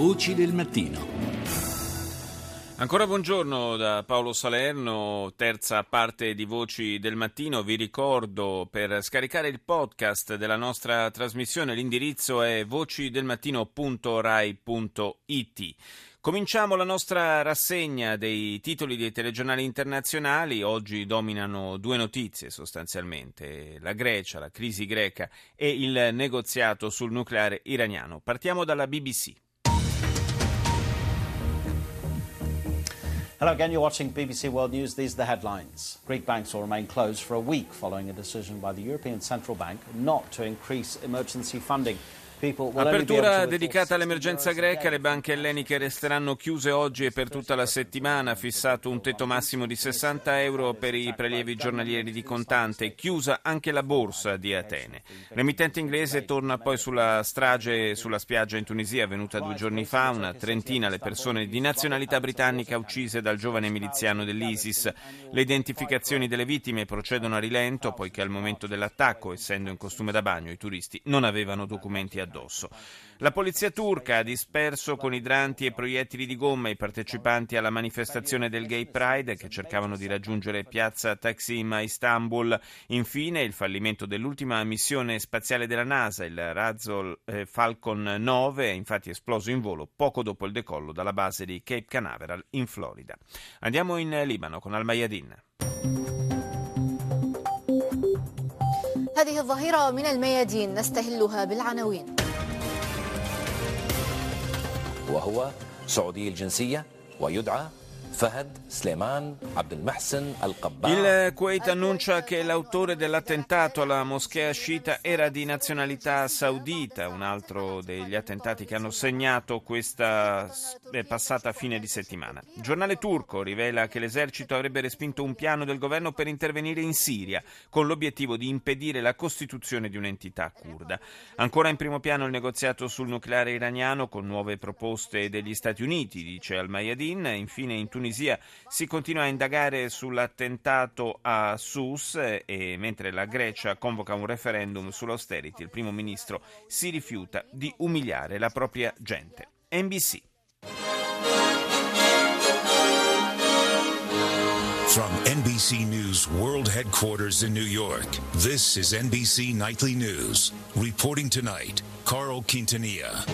Voci del mattino. Ancora buongiorno da Paolo Salerno, terza parte di Voci del Mattino. Vi ricordo per scaricare il podcast della nostra trasmissione l'indirizzo è vocidelmattino.rai.it. Cominciamo la nostra rassegna dei titoli dei telegiornali internazionali. Oggi dominano due notizie sostanzialmente, la Grecia, la crisi greca e il negoziato sul nucleare iraniano. Partiamo dalla BBC. Hello again, you're watching BBC World News. These are the headlines. Greek banks will remain closed for a week following a decision by the European Central Bank not to increase emergency funding. Apertura dedicata all'emergenza greca, le banche elleniche resteranno chiuse oggi e per tutta la settimana, fissato un tetto massimo di 60 euro per i prelievi giornalieri di contante, chiusa anche la borsa di Atene. L'emittente inglese torna poi sulla strage sulla spiaggia in Tunisia avvenuta due giorni fa, una trentina le persone di nazionalità britannica uccise dal giovane miliziano dell'ISIS. Le identificazioni delle vittime procedono a rilento poiché al momento dell'attacco, essendo in costume da bagno, i turisti non avevano documenti addosso addosso. La polizia turca ha disperso con idranti e proiettili di gomma i partecipanti alla manifestazione del Gay Pride che cercavano di raggiungere piazza Taksim a Istanbul. Infine, il fallimento dell'ultima missione spaziale della NASA, il razzo eh, Falcon 9, è infatti esploso in volo poco dopo il decollo dalla base di Cape Canaveral in Florida. Andiamo in Libano con Al-Mayadin. هذه الظاهرة من الميادين نستهلها بالعناوين وهو سعودي الجنسية ويدعى Il Kuwait annuncia che l'autore dell'attentato alla moschea sciita era di nazionalità saudita, un altro degli attentati che hanno segnato questa passata fine di settimana. Il giornale turco rivela che l'esercito avrebbe respinto un piano del governo per intervenire in Siria con l'obiettivo di impedire la costituzione di un'entità kurda. Ancora in primo piano il negoziato sul nucleare iraniano con nuove proposte degli Stati Uniti, dice Al-Mayadin. Infine in Tunisia Tunisia si continua a indagare sull'attentato a Sus e mentre la Grecia convoca un referendum sull'austerity, il primo ministro si rifiuta di umiliare la propria gente. NBC. From NBC News World Headquarters in New York, this is NBC Nightly News. Reporting tonight, Carl Quintanilla.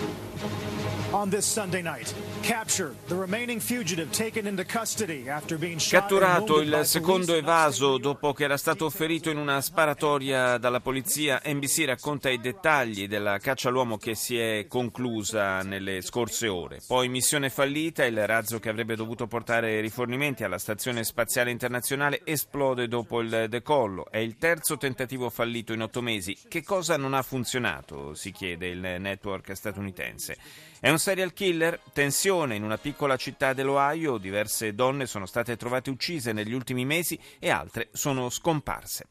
Catturato il secondo evaso dopo che era stato ferito in una sparatoria dalla polizia, NBC racconta i dettagli della caccia all'uomo che si è conclusa nelle scorse ore. Poi missione fallita, il razzo che avrebbe dovuto portare rifornimenti alla Stazione Spaziale Internazionale esplode dopo il decollo. È il terzo tentativo fallito in otto mesi. Che cosa non ha funzionato? si chiede il network statunitense. È un serial killer? Tensione in una piccola città dell'Ohio. Diverse donne sono state trovate uccise negli ultimi mesi e altre sono scomparse.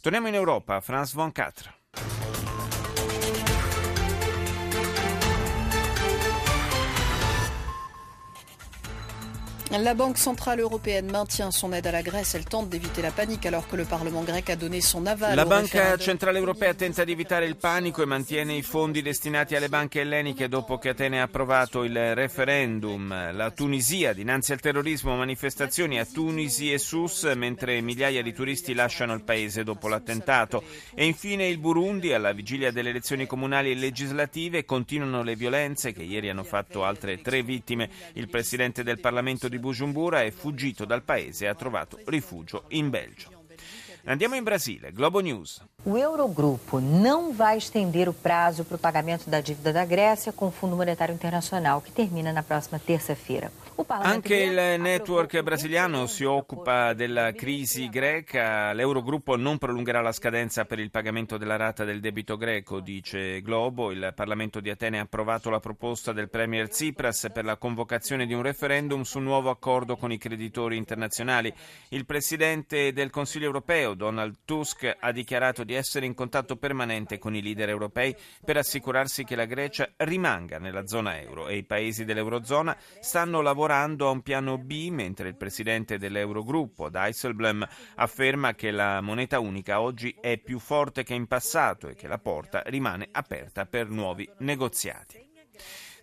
Torniamo in Europa. Franz von Catra. La Banque Centrale Européenne maintient son aide à la Grèce. Elle tente d'éviter la panique alors que le Parlement grec a donné son aval. La Banca Centrale Europea tenta di evitare il panico e mantiene i fondi destinati alle banche elleniche dopo che Atene ha approvato il referendum. La Tunisia, dinanzi al terrorismo, manifestazioni a Tunisi e Sus mentre migliaia di turisti lasciano il paese dopo l'attentato. E infine il Burundi, alla vigilia delle elezioni comunali e legislative, continuano le violenze che ieri hanno fatto altre tre vittime. Il presidente del Parlamento di Bujumbura è fuggito dal paese e ha trovato rifugio in Belgio. Andiamo in Brasile, Globo News. O Eurogrupo não vai estender o prazo para o pagamento da dívida da Grécia com o Fundo Monetário Internacional, que termina na próxima terça-feira. Anche il network brasiliano si occupa della crisi greca. L'Eurogruppo non prolungherà la scadenza per il pagamento della rata del debito greco, dice Globo. Il Parlamento di Atene ha approvato la proposta del Premier Tsipras per la convocazione di un referendum sul nuovo accordo con i creditori internazionali. Il Presidente del Consiglio europeo, Donald Tusk, ha dichiarato di essere in contatto permanente con i leader europei per assicurarsi che la Grecia rimanga nella zona euro e i paesi dell'Eurozona stanno lavorando lavorando a un piano B, mentre il presidente dell'Eurogruppo, Dijsselbloem, afferma che la moneta unica oggi è più forte che in passato e che la porta rimane aperta per nuovi negoziati.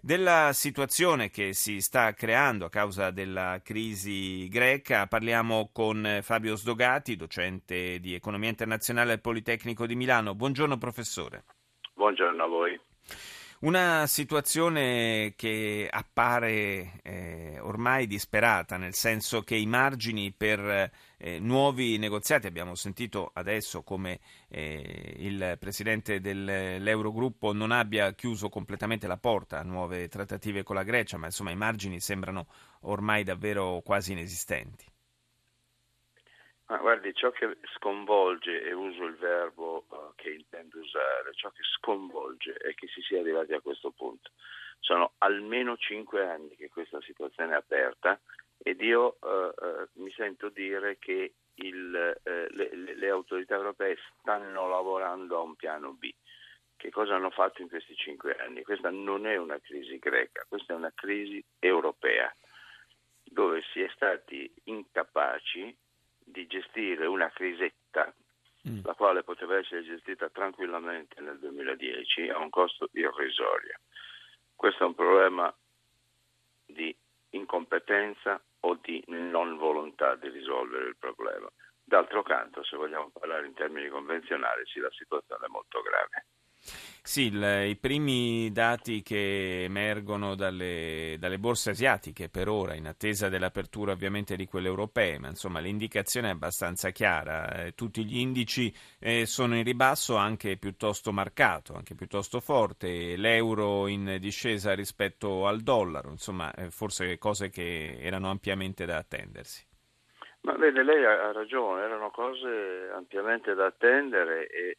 Della situazione che si sta creando a causa della crisi greca parliamo con Fabio Sdogati, docente di economia internazionale al Politecnico di Milano. Buongiorno professore. Buongiorno a voi. Una situazione che appare eh, ormai disperata, nel senso che i margini per eh, nuovi negoziati, abbiamo sentito adesso come eh, il presidente dell'Eurogruppo non abbia chiuso completamente la porta a nuove trattative con la Grecia, ma insomma i margini sembrano ormai davvero quasi inesistenti. Ma guardi, ciò che sconvolge, e uso il verbo uh, che intendo usare, ciò che sconvolge è che si sia arrivati a questo punto. Sono almeno cinque anni che questa situazione è aperta ed io uh, uh, mi sento dire che il, le, le autorità europee stanno lavorando a un piano B. Che cosa hanno fatto in questi cinque anni? Questa non è una crisi greca, questa è una crisi europea, dove si è stati incapaci di gestire una crisetta, mm. la quale poteva essere gestita tranquillamente nel 2010 a un costo irrisorio. Questo è un problema di incompetenza o di non volontà di risolvere il problema. D'altro canto, se vogliamo parlare in termini convenzionali, sì, la situazione è molto grave. Sì, il, i primi dati che emergono dalle, dalle, borse asiatiche per ora, in attesa dell'apertura ovviamente di quelle europee, ma insomma l'indicazione è abbastanza chiara, eh, tutti gli indici eh, sono in ribasso anche piuttosto marcato, anche piuttosto forte, l'euro in discesa rispetto al dollaro, insomma eh, forse cose che erano ampiamente da attendersi. Ma vede, lei ha ragione, erano cose ampiamente da attendere e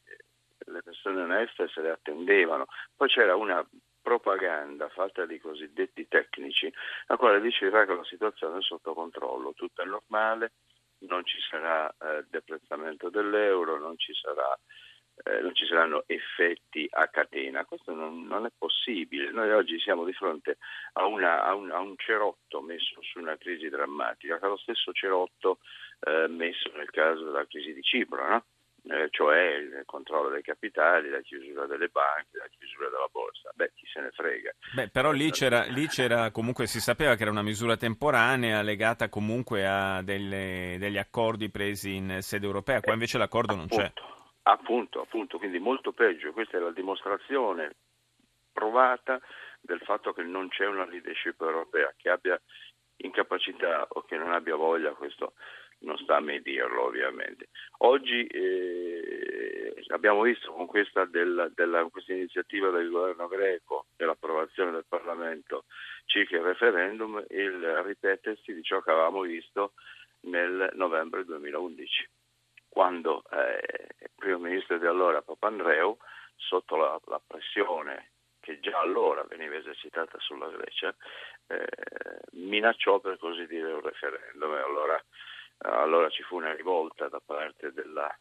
le persone oneste se le attendevano. Poi c'era una propaganda fatta di cosiddetti tecnici, la quale diceva che la situazione è sotto controllo, tutto è normale, non ci sarà eh, deprezzamento dell'euro, non ci, sarà, eh, non ci, saranno effetti a catena. Questo non, non, è possibile. Noi oggi siamo di fronte a, una, a, un, a, un, cerotto messo su una crisi drammatica, che è lo stesso cerotto eh, messo nel caso della crisi di Cipro. No? Eh, cioè il controllo dei capitali, la chiusura delle banche, la chiusura della borsa. Beh, chi se ne frega. Beh, però lì c'era, lì c'era, comunque si sapeva che era una misura temporanea legata comunque a delle, degli accordi presi in sede europea, qua invece l'accordo non c'è. Appunto, appunto, quindi molto peggio, questa è la dimostrazione provata del fatto che non c'è una leadership europea che abbia incapacità o che non abbia voglia, questo non sta a me dirlo ovviamente. Oggi eh, abbiamo visto con questa, della, della, questa, iniziativa del governo greco e l'approvazione del Parlamento circa il referendum il ripetersi di ciò che avevamo visto nel novembre 2011, quando eh, il primo ministro di allora Papandreou, sotto la, la pressione che già allora veniva esercitata sulla Grecia, eh, minacciò per così dire un referendum e allora allora ci fu una rivolta da parte della,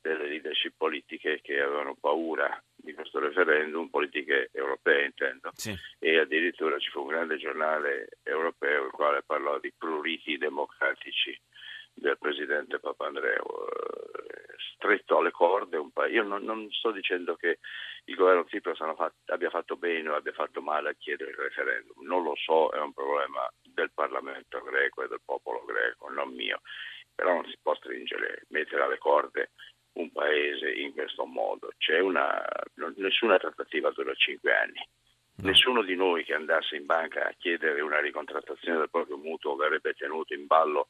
delle leadership politiche che avevano paura di questo referendum, politiche europee intendo, sì. e addirittura ci fu un grande giornale europeo il quale parlò di pruriti democratici del presidente Papandreou, eh, stretto alle corde un paio. Io non, non, sto dicendo che il governo Tsipras abbia fatto bene o abbia fatto male a chiedere il referendum, non lo so, è un problema del Parlamento greco e del popolo greco, non mio, però non si può stringere, mettere alle corde un paese in questo modo. Una, non, nessuna trattativa dura cinque anni. Nessuno di noi che andasse in banca a chiedere una ricontrattazione del proprio mutuo verrebbe tenuto in ballo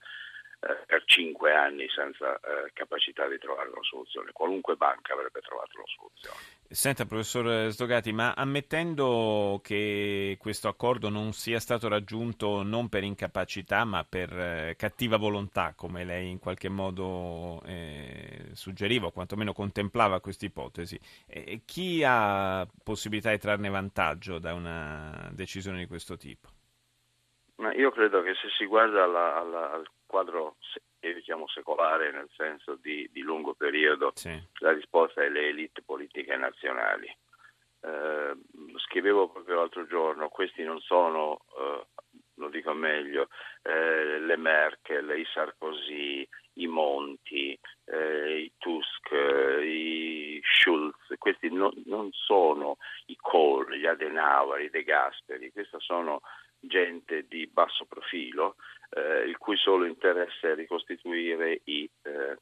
eh, per cinque anni senza eh, capacità di trovare una soluzione. Qualunque banca avrebbe trovato una soluzione. Senta, professor Sdogati, ma ammettendo che questo accordo non sia stato raggiunto non per incapacità ma per eh, cattiva volontà, come lei in qualche modo eh, suggeriva o quantomeno contemplava questa ipotesi, eh, chi ha possibilità di trarne vantaggio da una decisione di questo tipo? Ma io credo che se si guarda alla, alla, al quadro diciamo, secolare nel senso di, di lungo periodo, sì. la risposta è le elite politiche nazionali. Eh, scrivevo proprio l'altro giorno, questi non sono, eh, lo dico meglio, eh, le Merkel, i Sarkozy, i Monti, eh, i Tusk, eh, i Schulz, questi no, non sono i Kohl, gli Adenauer, i De Gasperi, questi sono gente di basso profilo, eh, il cui solo interesse è ricostituire i, eh,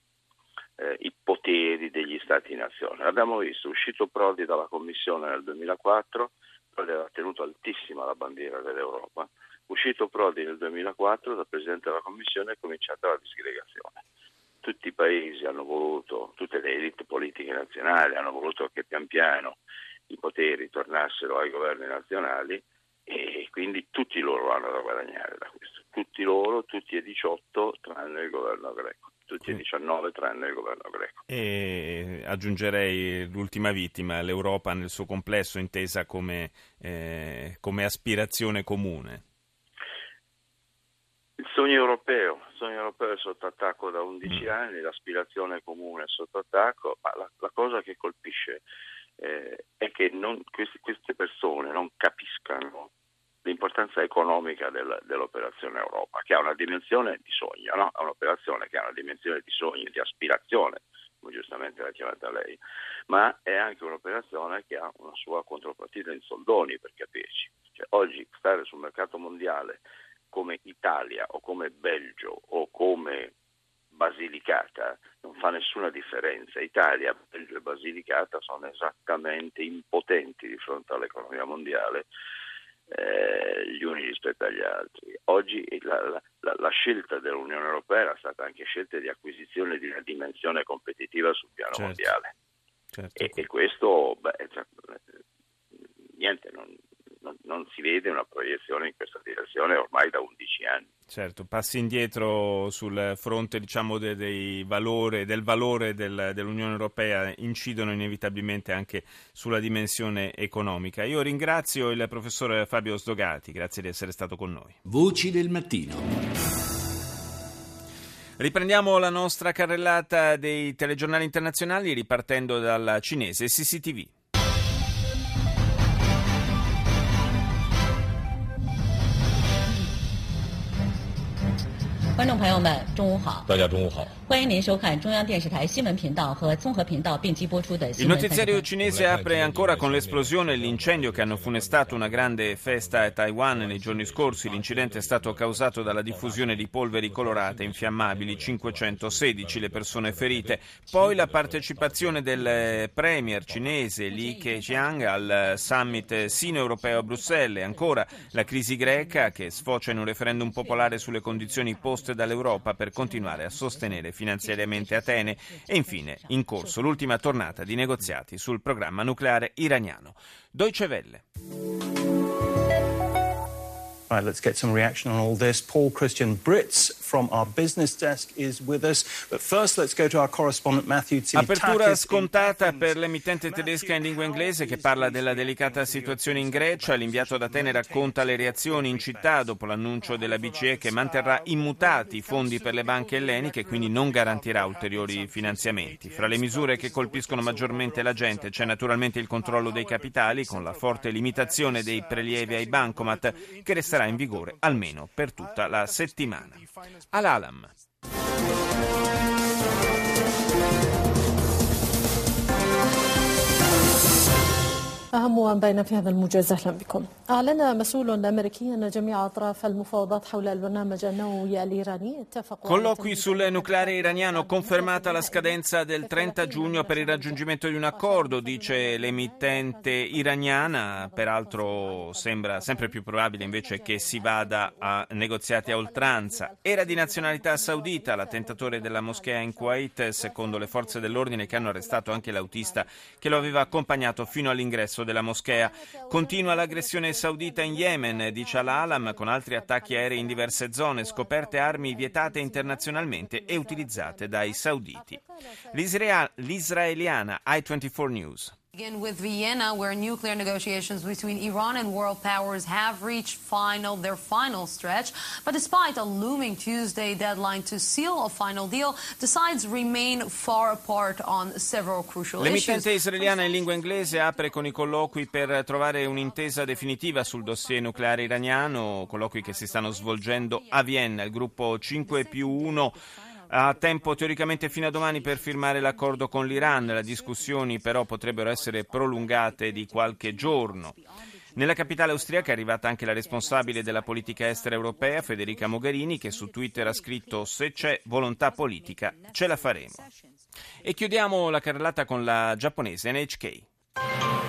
eh, i poteri degli Stati-nazione. L'abbiamo visto, uscito Prodi dalla Commissione nel 2004, Prodi aveva tenuto altissima la bandiera dell'Europa, uscito Prodi nel 2004 da Presidente della Commissione è cominciata la disgregazione. Tutti i paesi hanno voluto, tutte le elite politiche nazionali hanno voluto che pian piano i poteri tornassero ai governi nazionali e quindi tutti loro hanno da guadagnare da questo, tutti loro, tutti e 18 tranne il governo greco tutti e 19 tranne il governo greco. E aggiungerei l'ultima vittima, l'Europa nel suo complesso intesa come, eh, come aspirazione comune. Il sogno europeo, il sogno europeo è sotto attacco da 11 mm. anni, l'aspirazione comune è sotto attacco, ma la, la cosa che colpisce eh, è che non, queste, queste persone non capiscano l'importanza economica del, dell'operazione Europa, che ha una dimensione di sogno, no? è un'operazione che ha una dimensione di sogno, di aspirazione, come giustamente l'ha chiamata lei, ma è anche un'operazione che ha una sua contropartita in soldoni, per capirci. Cioè, oggi stare sul mercato mondiale come Italia o come Belgio o come Basilicata non fa nessuna differenza. Italia, Belgio e Basilicata sono esattamente impotenti di fronte all'economia mondiale eh, gli uni rispetto agli altri. Oggi la, la, la, scelta dell'Unione Europea era stata anche scelta di acquisizione di una dimensione competitiva sul piano certo. mondiale. Certo. E, e, questo, beh, cioè, niente, non, non, non, si vede una proiezione in questa direzione ormai da 11 anni. Certo, passi indietro sul fronte diciamo, de, dei valori, del valore del, dell'Unione Europea incidono inevitabilmente anche sulla dimensione economica. Io ringrazio il professor Fabio Sdogati, grazie di essere stato con noi. Voci del mattino. Riprendiamo la nostra carrellata dei telegiornali internazionali ripartendo dal cinese CCTV. 观众朋友们，中午好！大家中午好。欢迎您收看中央电视台新闻频道和综合频道并机播出的 Il notiziario cinese apre ancora con l'esplosione e l'incendio che hanno funestato una grande festa a Taiwan nei giorni scorsi. L'incidente è stato causato dalla diffusione di polveri colorate infiammabili, 516 le persone ferite. Poi la partecipazione del premier cinese Li Keqiang al summit sino-europeo a Bruxelles. Ancora la crisi greca che sfocia in un referendum popolare sulle condizioni poste dall'Europa per continuare a sostenere finanziariamente Atene e infine in corso l'ultima tornata di negoziati sul programma nucleare iraniano. Deutsche Welle. Right, let's get some reaction on all this. Paul Christian Brits from our business desk is with us. But first, let's go to our correspondent Matthew Apertura scontata per l'emittente tedesca in lingua inglese che parla della delicata situazione in Grecia. L'inviato da Atene racconta le reazioni in città dopo l'annuncio della BCE che manterrà immutati i fondi per le banche elleniche e quindi non garantirà ulteriori finanziamenti. Fra le misure che colpiscono maggiormente la gente c'è naturalmente il controllo dei capitali con la forte limitazione dei prelievi ai bancomat che resterà sarà in vigore almeno per tutta la settimana. Al-Alam. أهم وأنبينا في هذا الموجز أهلا بكم أعلن مسؤول أمريكي أن جميع أطراف المفاوضات حول البرنامج النووي الإيراني اتفقوا Colloqui sul nucleare iraniano confermata la scadenza del 30 giugno per il raggiungimento di un accordo, dice l'emittente iraniana, peraltro sembra sempre più probabile invece che si vada a negoziati a oltranza. Era di nazionalità saudita l'attentatore della moschea in Kuwait, secondo le forze dell'ordine che hanno arrestato anche l'autista che lo aveva accompagnato fino all'ingresso della moschea. Continua l'aggressione saudita in Yemen, dice Al-Alam, con altri attacchi aerei in diverse zone, scoperte armi vietate internazionalmente e utilizzate dai sauditi. L'israeliana I-24 News. Begin with Vienna, where nuclear negotiations between Iran and world powers have reached final their final stretch. But despite a looming Tuesday deadline to seal a final deal, decides remain far apart on several crucial L'emittente israeliana in lingua inglese apre con i colloqui per trovare un'intesa definitiva sul dossier nucleare iraniano, colloqui che si stanno svolgendo a Vienna. Il gruppo 5 più 1 ha tempo teoricamente fino a domani per firmare l'accordo con l'Iran, le discussioni però potrebbero essere prolungate di qualche giorno. Nella capitale austriaca è arrivata anche la responsabile della politica estera europea, Federica Mogherini, che su Twitter ha scritto se c'è volontà politica ce la faremo. E chiudiamo la carrellata con la giapponese NHK.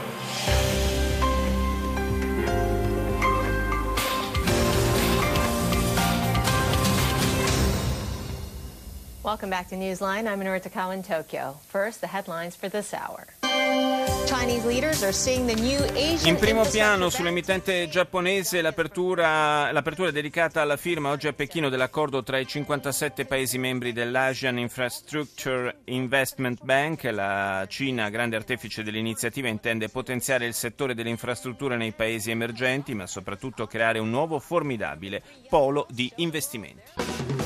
Welcome back to Newsline. I'm Minoru Takao in Tokyo. First, the headlines for this hour. In primo piano sull'emittente giapponese l'apertura, l'apertura dedicata alla firma oggi a Pechino dell'accordo tra i 57 Paesi membri dell'Asian Infrastructure Investment Bank. La Cina, grande artefice dell'iniziativa, intende potenziare il settore delle infrastrutture nei Paesi emergenti, ma soprattutto creare un nuovo formidabile polo di investimenti.